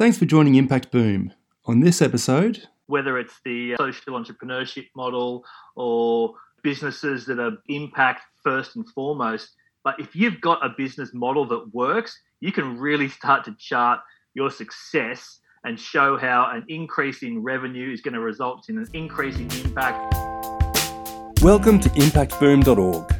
Thanks for joining Impact Boom. On this episode, whether it's the uh, social entrepreneurship model or businesses that are impact first and foremost, but if you've got a business model that works, you can really start to chart your success and show how an increase in revenue is going to result in an increase in impact. Welcome to impactboom.org.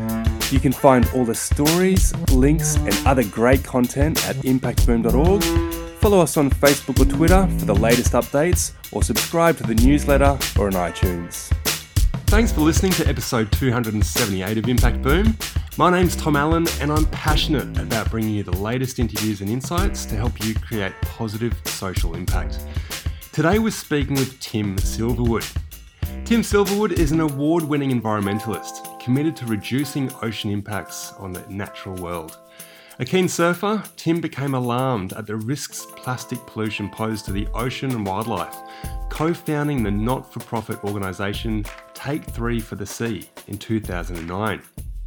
You can find all the stories, links, and other great content at impactboom.org. Follow us on Facebook or Twitter for the latest updates, or subscribe to the newsletter or on iTunes. Thanks for listening to episode 278 of Impact Boom. My name's Tom Allen, and I'm passionate about bringing you the latest interviews and insights to help you create positive social impact. Today, we're speaking with Tim Silverwood. Tim Silverwood is an award winning environmentalist committed to reducing ocean impacts on the natural world. A keen surfer, Tim became alarmed at the risks plastic pollution posed to the ocean and wildlife, co founding the not for profit organisation Take 3 for the Sea in 2009.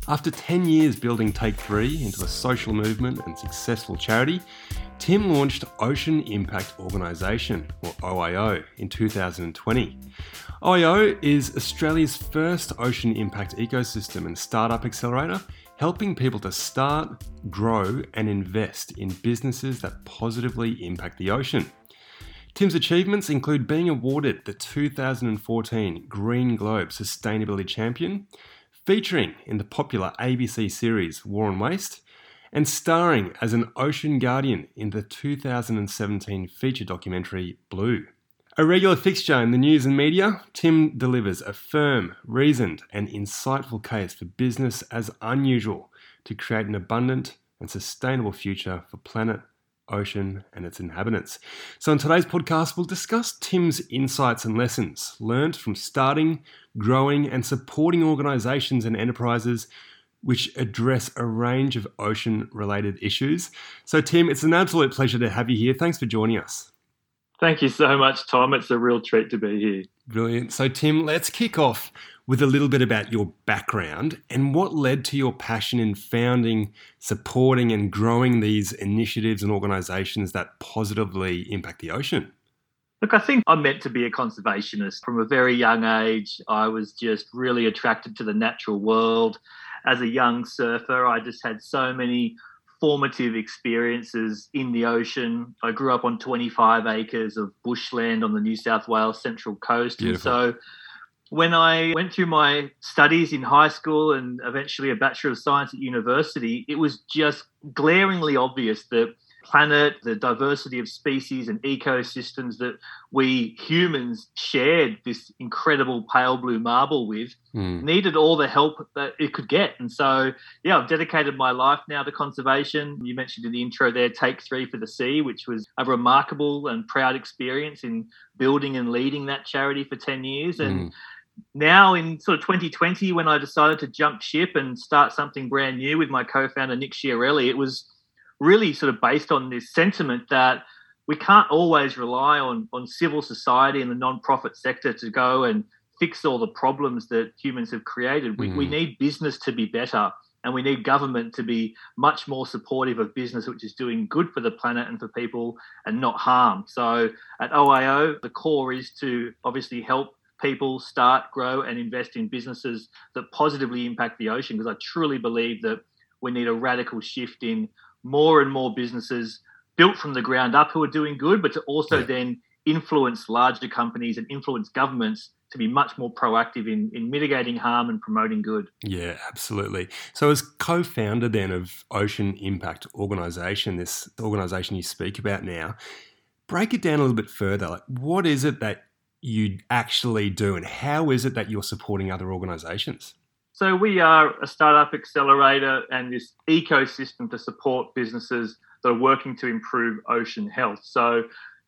After 10 years building Take 3 into a social movement and successful charity, Tim launched Ocean Impact Organisation, or OIO, in 2020. OIO is Australia's first ocean impact ecosystem and startup accelerator, helping people to start, grow, and invest in businesses that positively impact the ocean. Tim's achievements include being awarded the 2014 Green Globe Sustainability Champion, featuring in the popular ABC series War on Waste, and starring as an ocean guardian in the 2017 feature documentary Blue. A regular fixture in the news and media, Tim delivers a firm, reasoned, and insightful case for business as unusual to create an abundant and sustainable future for planet, ocean, and its inhabitants. So, in today's podcast, we'll discuss Tim's insights and lessons learned from starting, growing, and supporting organizations and enterprises which address a range of ocean related issues. So, Tim, it's an absolute pleasure to have you here. Thanks for joining us. Thank you so much, Tom. It's a real treat to be here. Brilliant. So, Tim, let's kick off with a little bit about your background and what led to your passion in founding, supporting, and growing these initiatives and organizations that positively impact the ocean. Look, I think I'm meant to be a conservationist. From a very young age, I was just really attracted to the natural world. As a young surfer, I just had so many formative experiences in the ocean. I grew up on 25 acres of bushland on the New South Wales Central Coast. Beautiful. And so when I went through my studies in high school and eventually a Bachelor of Science at university, it was just glaringly obvious that planet, the diversity of species and ecosystems that we humans shared this incredible pale blue marble with mm. needed all the help that it could get. And so, yeah, I've dedicated my life now to conservation. You mentioned in the intro there, Take Three for the Sea, which was a remarkable and proud experience in building and leading that charity for 10 years. And mm now in sort of 2020 when i decided to jump ship and start something brand new with my co-founder nick Schiarelli, it was really sort of based on this sentiment that we can't always rely on on civil society and the non-profit sector to go and fix all the problems that humans have created. We, mm. we need business to be better and we need government to be much more supportive of business which is doing good for the planet and for people and not harm. So at OIO, the core is to obviously help people start, grow, and invest in businesses that positively impact the ocean because I truly believe that we need a radical shift in more and more businesses built from the ground up who are doing good, but to also yeah. then influence larger companies and influence governments to be much more proactive in, in mitigating harm and promoting good. Yeah, absolutely. So, as co founder then of Ocean Impact Organization, this organization you speak about now, break it down a little bit further. Like, what is it that you actually do, and how is it that you're supporting other organizations? So we are a startup accelerator and this ecosystem to support businesses that are working to improve ocean health. So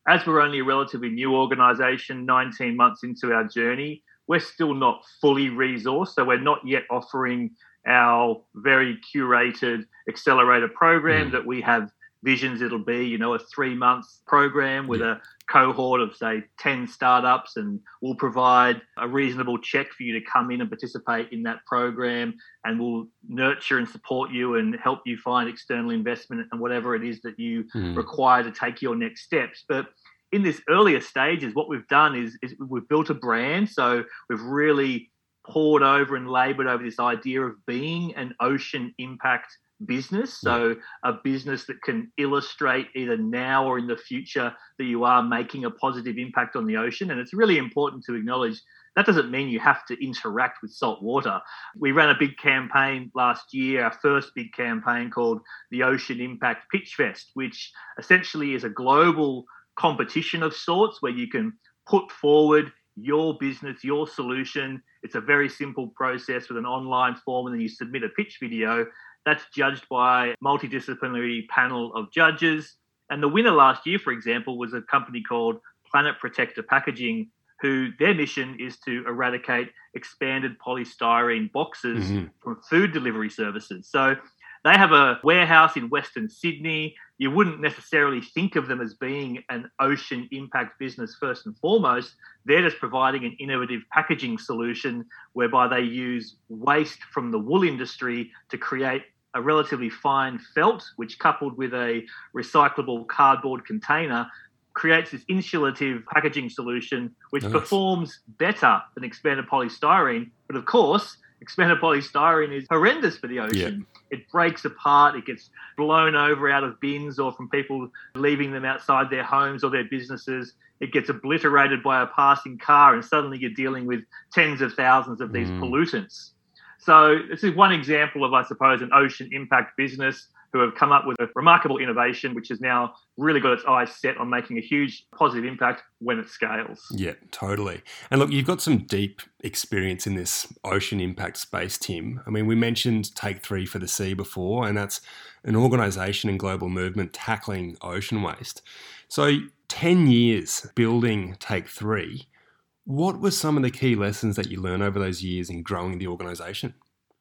as we're only a relatively new organization, 19 months into our journey, we're still not fully resourced. So we're not yet offering our very curated accelerator program mm. that we have visions it'll be you know a three month program with yeah. a cohort of say 10 startups and we'll provide a reasonable check for you to come in and participate in that program and we'll nurture and support you and help you find external investment and whatever it is that you mm. require to take your next steps but in this earlier stages what we've done is, is we've built a brand so we've really poured over and labored over this idea of being an ocean impact business. So, a business that can illustrate either now or in the future that you are making a positive impact on the ocean. And it's really important to acknowledge that doesn't mean you have to interact with salt water. We ran a big campaign last year, our first big campaign called the Ocean Impact Pitch Fest, which essentially is a global competition of sorts where you can put forward your business, your solution. It's a very simple process with an online form, and then you submit a pitch video. That's judged by a multidisciplinary panel of judges. And the winner last year, for example, was a company called Planet Protector Packaging, who their mission is to eradicate expanded polystyrene boxes mm-hmm. from food delivery services. So they have a warehouse in Western Sydney. You wouldn't necessarily think of them as being an ocean impact business first and foremost. They're just providing an innovative packaging solution whereby they use waste from the wool industry to create a relatively fine felt, which coupled with a recyclable cardboard container creates this insulative packaging solution which nice. performs better than expanded polystyrene. But of course, expanded polystyrene is horrendous for the ocean. It breaks apart, it gets blown over out of bins or from people leaving them outside their homes or their businesses. It gets obliterated by a passing car, and suddenly you're dealing with tens of thousands of these mm. pollutants. So this is one example of, I suppose, an ocean impact business who have come up with a remarkable innovation, which has now really got its eyes set on making a huge positive impact when it scales. Yeah, totally. And look, you've got some deep experience in this ocean impact space, Tim. I mean, we mentioned Take Three for the Sea before, and that's an organization and global movement tackling ocean waste. So, 10 years building Take Three. What were some of the key lessons that you learned over those years in growing the organization?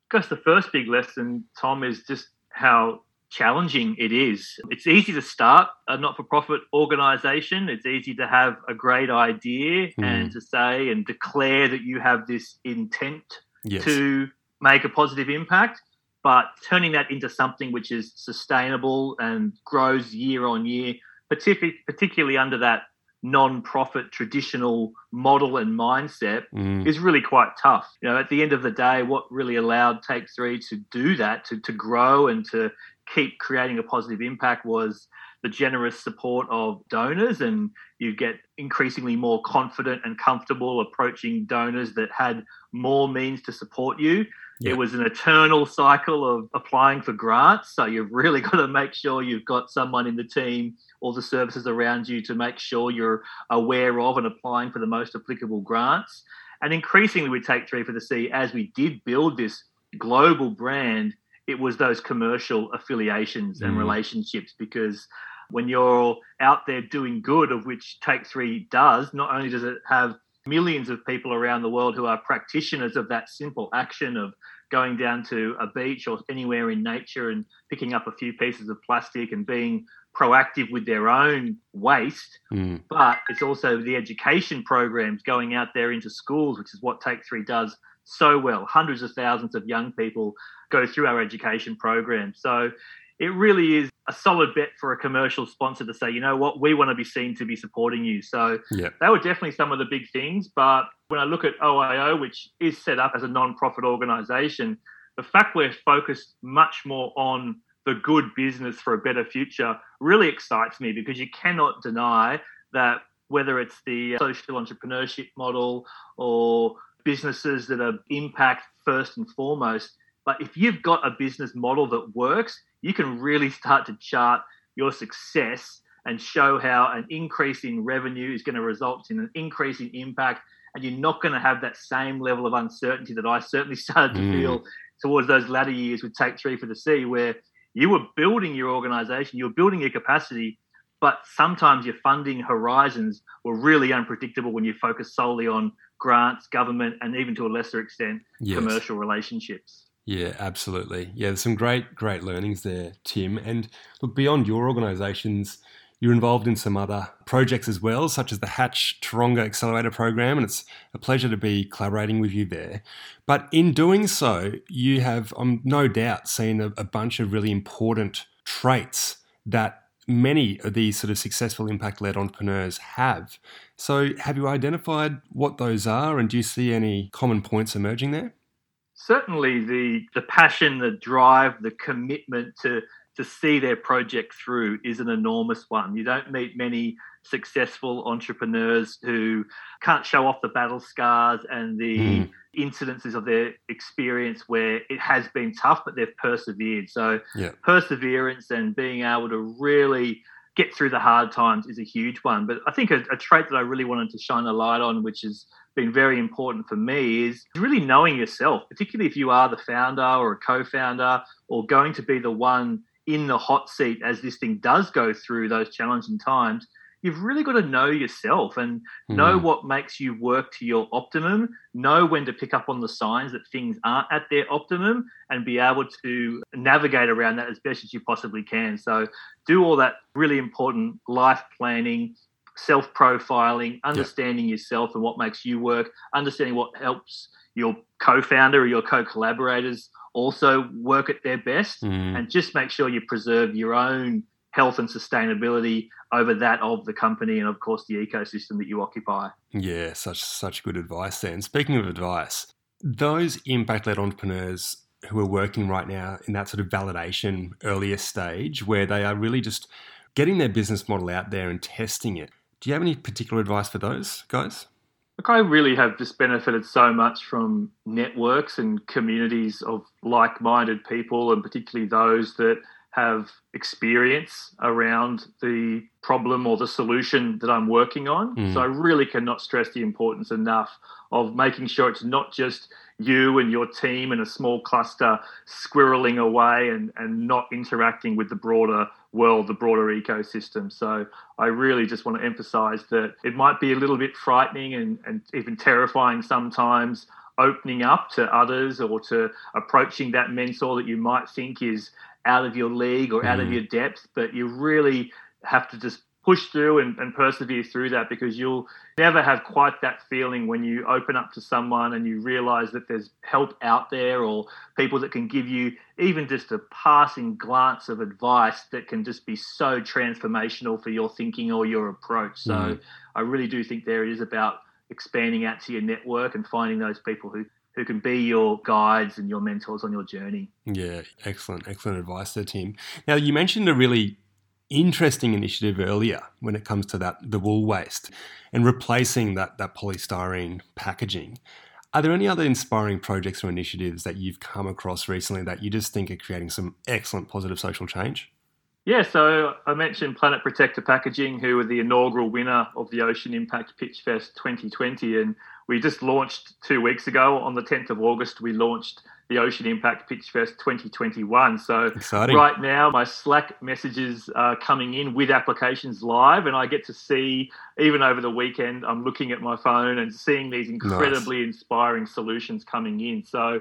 Because the first big lesson, Tom, is just how challenging it is. It's easy to start a not for profit organization. It's easy to have a great idea mm. and to say and declare that you have this intent yes. to make a positive impact. But turning that into something which is sustainable and grows year on year, particularly under that non-profit traditional model and mindset mm. is really quite tough. You know, at the end of the day, what really allowed Take Three to do that, to, to grow and to keep creating a positive impact was the generous support of donors and you get increasingly more confident and comfortable approaching donors that had more means to support you yeah. It was an eternal cycle of applying for grants. So you've really got to make sure you've got someone in the team or the services around you to make sure you're aware of and applying for the most applicable grants. And increasingly, we take Three for the Sea as we did build this global brand. It was those commercial affiliations and mm. relationships because when you're out there doing good, of which Take Three does, not only does it have millions of people around the world who are practitioners of that simple action of going down to a beach or anywhere in nature and picking up a few pieces of plastic and being proactive with their own waste. Mm. But it's also the education programs going out there into schools, which is what Take Three does so well. Hundreds of thousands of young people go through our education program. So it really is a solid bet for a commercial sponsor to say, you know what, we want to be seen to be supporting you. So yeah. they were definitely some of the big things. But when I look at OIO, which is set up as a non-profit organization, the fact we're focused much more on the good business for a better future really excites me because you cannot deny that whether it's the social entrepreneurship model or businesses that are impact first and foremost, but if you've got a business model that works, you can really start to chart your success and show how an increase in revenue is going to result in an increase in impact. And you're not going to have that same level of uncertainty that I certainly started to mm. feel towards those latter years with Take Three for the Sea, where you were building your organization, you were building your capacity, but sometimes your funding horizons were really unpredictable when you focus solely on grants, government, and even to a lesser extent, yes. commercial relationships. Yeah, absolutely. Yeah, there's some great, great learnings there, Tim. And look, beyond your organisations, you're involved in some other projects as well, such as the Hatch Taronga Accelerator Program, and it's a pleasure to be collaborating with you there. But in doing so, you have, um, no doubt, seen a, a bunch of really important traits that many of these sort of successful impact led entrepreneurs have. So, have you identified what those are, and do you see any common points emerging there? Certainly, the, the passion, the drive, the commitment to to see their project through is an enormous one. You don't meet many successful entrepreneurs who can't show off the battle scars and the mm. incidences of their experience where it has been tough, but they've persevered. So, yeah. perseverance and being able to really get through the hard times is a huge one. But I think a, a trait that I really wanted to shine a light on, which has been very important for me, is really knowing yourself, particularly if you are the founder or a co founder or going to be the one in the hot seat as this thing does go through those challenging times, you've really got to know yourself and know mm. what makes you work to your optimum, know when to pick up on the signs that things aren't at their optimum, and be able to navigate around that as best as you possibly can. So, do all that really important life planning, self profiling, understanding yourself and what makes you work, understanding what helps your co founder or your co collaborators also work at their best mm. and just make sure you preserve your own health and sustainability over that of the company and of course the ecosystem that you occupy. Yeah, such such good advice then. Speaking of advice, those impact led entrepreneurs who are working right now in that sort of validation earlier stage where they are really just getting their business model out there and testing it. Do you have any particular advice for those guys? Look, I really have just benefited so much from networks and communities of like minded people, and particularly those that have experience around the problem or the solution that I'm working on. Mm. So I really cannot stress the importance enough of making sure it's not just you and your team in a small cluster squirreling away and, and not interacting with the broader world, the broader ecosystem. So I really just want to emphasize that it might be a little bit frightening and, and even terrifying sometimes opening up to others or to approaching that mentor that you might think is out of your league or out of mm. your depth, but you really have to just push through and, and, persevere through that because you'll never have quite that feeling when you open up to someone and you realize that there's help out there or people that can give you even just a passing glance of advice that can just be so transformational for your thinking or your approach. So mm. I really do think there it is about expanding out to your network and finding those people who who can be your guides and your mentors on your journey. Yeah, excellent, excellent advice there, Tim. Now, you mentioned a really interesting initiative earlier when it comes to that the wool waste and replacing that that polystyrene packaging. Are there any other inspiring projects or initiatives that you've come across recently that you just think are creating some excellent positive social change? Yeah, so I mentioned Planet Protector Packaging, who were the inaugural winner of the Ocean Impact Pitch Fest 2020. And we just launched two weeks ago on the 10th of August, we launched the Ocean Impact Pitch Fest 2021. So Exciting. right now, my Slack messages are coming in with applications live, and I get to see even over the weekend. I'm looking at my phone and seeing these incredibly nice. inspiring solutions coming in. So.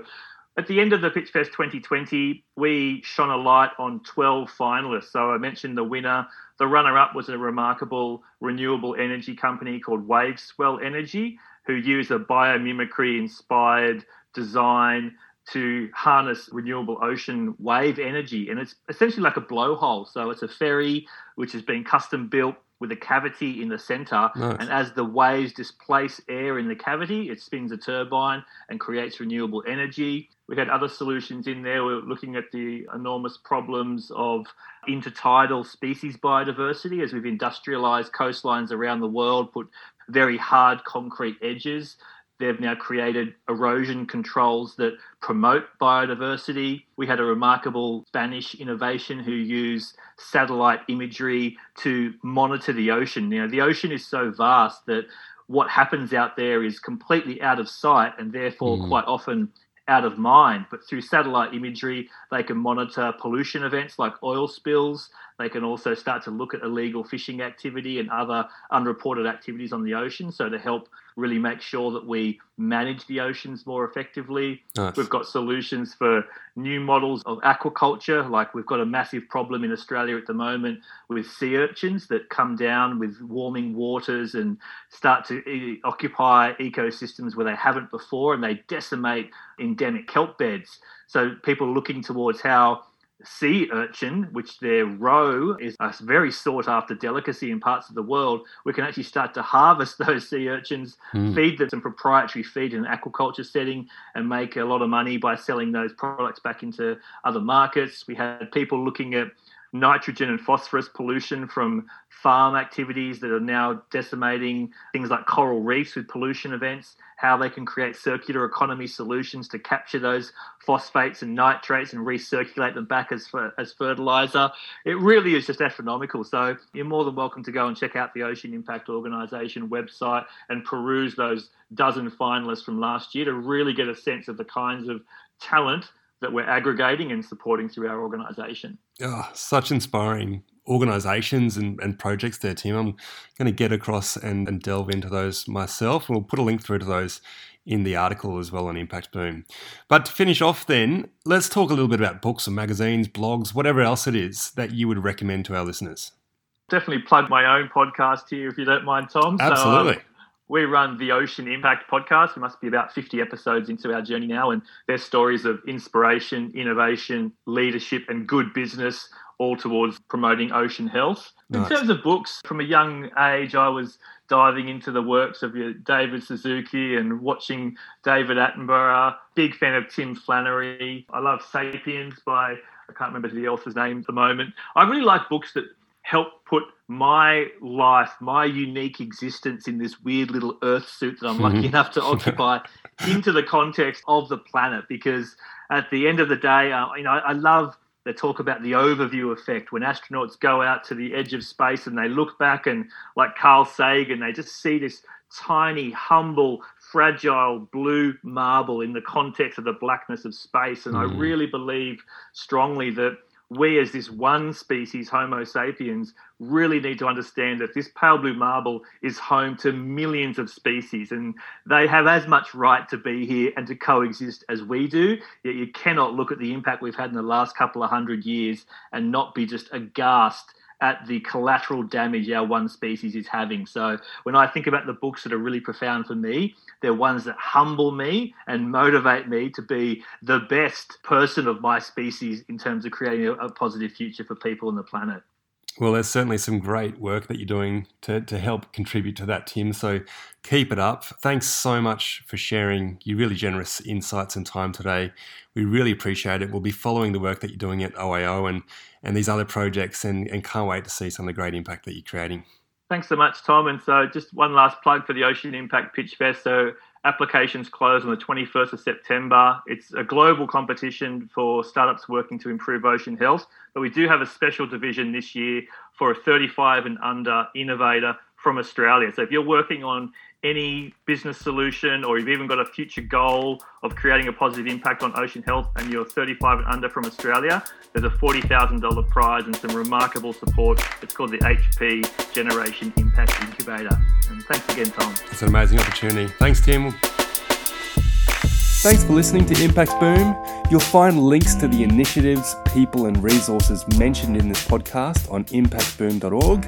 At the end of the Pitch Fest 2020, we shone a light on 12 finalists. So I mentioned the winner. The runner up was a remarkable renewable energy company called Wave Swell Energy, who use a biomimicry inspired design to harness renewable ocean wave energy. And it's essentially like a blowhole. So it's a ferry which has been custom built with a cavity in the center. Nice. And as the waves displace air in the cavity, it spins a turbine and creates renewable energy. We had other solutions in there. We are looking at the enormous problems of intertidal species biodiversity as we've industrialized coastlines around the world, put very hard concrete edges They've now created erosion controls that promote biodiversity. We had a remarkable Spanish innovation who used satellite imagery to monitor the ocean. Now, the ocean is so vast that what happens out there is completely out of sight and therefore mm. quite often out of mind. But through satellite imagery, they can monitor pollution events like oil spills. They can also start to look at illegal fishing activity and other unreported activities on the ocean. So, to help really make sure that we manage the oceans more effectively. Nice. We've got solutions for new models of aquaculture. Like we've got a massive problem in Australia at the moment with sea urchins that come down with warming waters and start to e- occupy ecosystems where they haven't before and they decimate endemic kelp beds. So people looking towards how sea urchin, which their roe is a very sought after delicacy in parts of the world, we can actually start to harvest those sea urchins, mm. feed them some proprietary feed in an aquaculture setting, and make a lot of money by selling those products back into other markets. We had people looking at nitrogen and phosphorus pollution from farm activities that are now decimating things like coral reefs with pollution events, how they can create circular economy solutions to capture those phosphates and nitrates and recirculate them back as, as fertilizer. It really is just astronomical. So you're more than welcome to go and check out the Ocean Impact Organization website and peruse those dozen finalists from last year to really get a sense of the kinds of talent that we're aggregating and supporting through our organization. Oh, such inspiring organizations and, and projects there, Tim. I'm going to get across and, and delve into those myself. We'll put a link through to those in the article as well on Impact Boom. But to finish off, then, let's talk a little bit about books and magazines, blogs, whatever else it is that you would recommend to our listeners. Definitely plug my own podcast here if you don't mind, Tom. Absolutely. So, um, we run the Ocean Impact podcast. We must be about 50 episodes into our journey now, and there's stories of inspiration, innovation, leadership, and good business, all towards promoting ocean health. Nice. In terms of books, from a young age, I was diving into the works of David Suzuki and watching David Attenborough. Big fan of Tim Flannery. I love Sapiens by, I can't remember the author's name at the moment. I really like books that help put my life, my unique existence in this weird little earth suit that I'm lucky enough to occupy into the context of the planet. Because at the end of the day, uh, you know, I love the talk about the overview effect when astronauts go out to the edge of space and they look back and, like Carl Sagan, they just see this tiny, humble, fragile blue marble in the context of the blackness of space. And mm. I really believe strongly that we as this one species, Homo sapiens, really need to understand that this pale blue marble is home to millions of species and they have as much right to be here and to coexist as we do. Yet you cannot look at the impact we've had in the last couple of hundred years and not be just aghast at the collateral damage our one species is having. So when I think about the books that are really profound for me, they're ones that humble me and motivate me to be the best person of my species in terms of creating a, a positive future for people on the planet. Well, there's certainly some great work that you're doing to, to help contribute to that, Tim. So keep it up. Thanks so much for sharing your really generous insights and time today. We really appreciate it. We'll be following the work that you're doing at OIO and, and these other projects and, and can't wait to see some of the great impact that you're creating. Thanks so much, Tom. And so, just one last plug for the Ocean Impact Pitch Fest. So, applications close on the 21st of September. It's a global competition for startups working to improve ocean health. But we do have a special division this year for a 35 and under innovator from Australia. So, if you're working on any business solution or you've even got a future goal of creating a positive impact on ocean health and you're 35 and under from Australia, there's a $40,000 prize and some remarkable support. It's called the HP Generation Impact Incubator. And thanks again, Tom. It's an amazing opportunity. Thanks, Tim. Thanks for listening to Impact Boom. You'll find links to the initiatives, people, and resources mentioned in this podcast on impactboom.org.